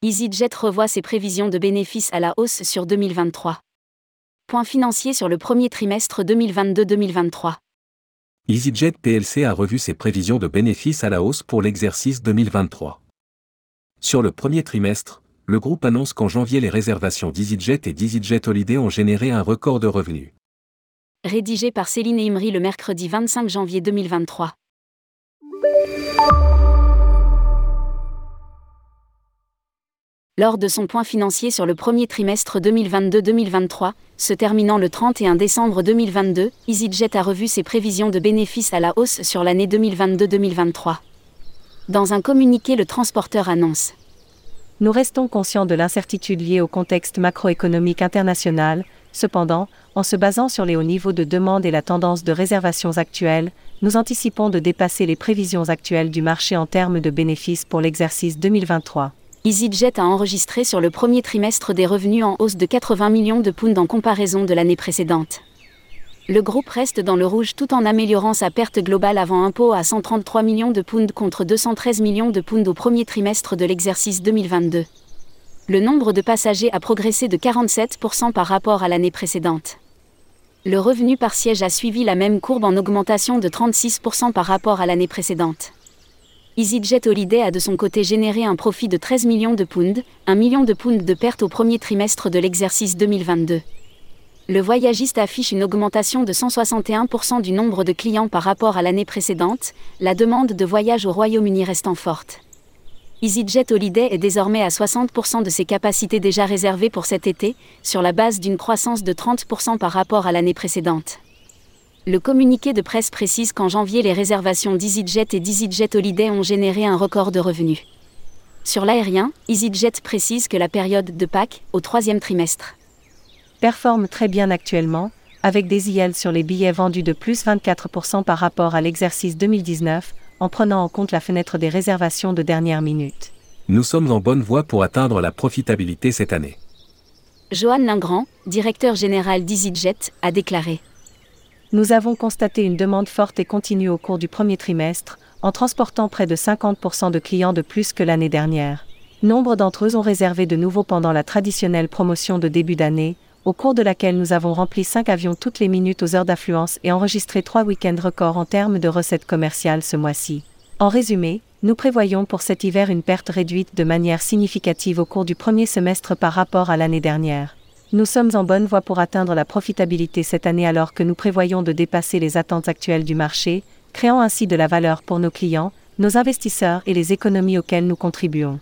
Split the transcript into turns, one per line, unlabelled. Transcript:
EasyJet revoit ses prévisions de bénéfices à la hausse sur 2023. Point financier sur le premier trimestre 2022-2023.
EasyJet PLC a revu ses prévisions de bénéfices à la hausse pour l'exercice 2023. Sur le premier trimestre, le groupe annonce qu'en janvier les réservations d'EasyJet et d'EasyJet Holiday ont généré un record de revenus.
Rédigé par Céline Imri le mercredi 25 janvier 2023. Lors de son point financier sur le premier trimestre 2022-2023, se terminant le 31 décembre 2022, EasyJet a revu ses prévisions de bénéfices à la hausse sur l'année 2022-2023. Dans un communiqué, le transporteur annonce
Nous restons conscients de l'incertitude liée au contexte macroéconomique international, cependant, en se basant sur les hauts niveaux de demande et la tendance de réservations actuelles, nous anticipons de dépasser les prévisions actuelles du marché en termes de bénéfices pour l'exercice 2023.
EasyJet a enregistré sur le premier trimestre des revenus en hausse de 80 millions de pounds en comparaison de l'année précédente. Le groupe reste dans le rouge tout en améliorant sa perte globale avant impôt à 133 millions de pounds contre 213 millions de pounds au premier trimestre de l'exercice 2022. Le nombre de passagers a progressé de 47% par rapport à l'année précédente. Le revenu par siège a suivi la même courbe en augmentation de 36% par rapport à l'année précédente. EasyJet Holiday a de son côté généré un profit de 13 millions de pounds, 1 million de pounds de perte au premier trimestre de l'exercice 2022. Le voyagiste affiche une augmentation de 161% du nombre de clients par rapport à l'année précédente, la demande de voyage au Royaume-Uni restant forte. EasyJet Holiday est désormais à 60% de ses capacités déjà réservées pour cet été, sur la base d'une croissance de 30% par rapport à l'année précédente. Le communiqué de presse précise qu'en janvier, les réservations d'EasyJet et d'EasyJet Holiday ont généré un record de revenus. Sur l'aérien, EasyJet précise que la période de Pâques, au troisième trimestre,
performe très bien actuellement, avec des IL sur les billets vendus de plus 24% par rapport à l'exercice 2019, en prenant en compte la fenêtre des réservations de dernière minute.
Nous sommes en bonne voie pour atteindre la profitabilité cette année.
Johan Lingrand, directeur général d'EasyJet, a déclaré
nous avons constaté une demande forte et continue au cours du premier trimestre, en transportant près de 50% de clients de plus que l'année dernière. Nombre d'entre eux ont réservé de nouveau pendant la traditionnelle promotion de début d'année, au cours de laquelle nous avons rempli 5 avions toutes les minutes aux heures d'affluence et enregistré 3 week-ends records en termes de recettes commerciales ce mois-ci. En résumé, nous prévoyons pour cet hiver une perte réduite de manière significative au cours du premier semestre par rapport à l'année dernière. Nous sommes en bonne voie pour atteindre la profitabilité cette année alors que nous prévoyons de dépasser les attentes actuelles du marché, créant ainsi de la valeur pour nos clients, nos investisseurs et les économies auxquelles nous contribuons.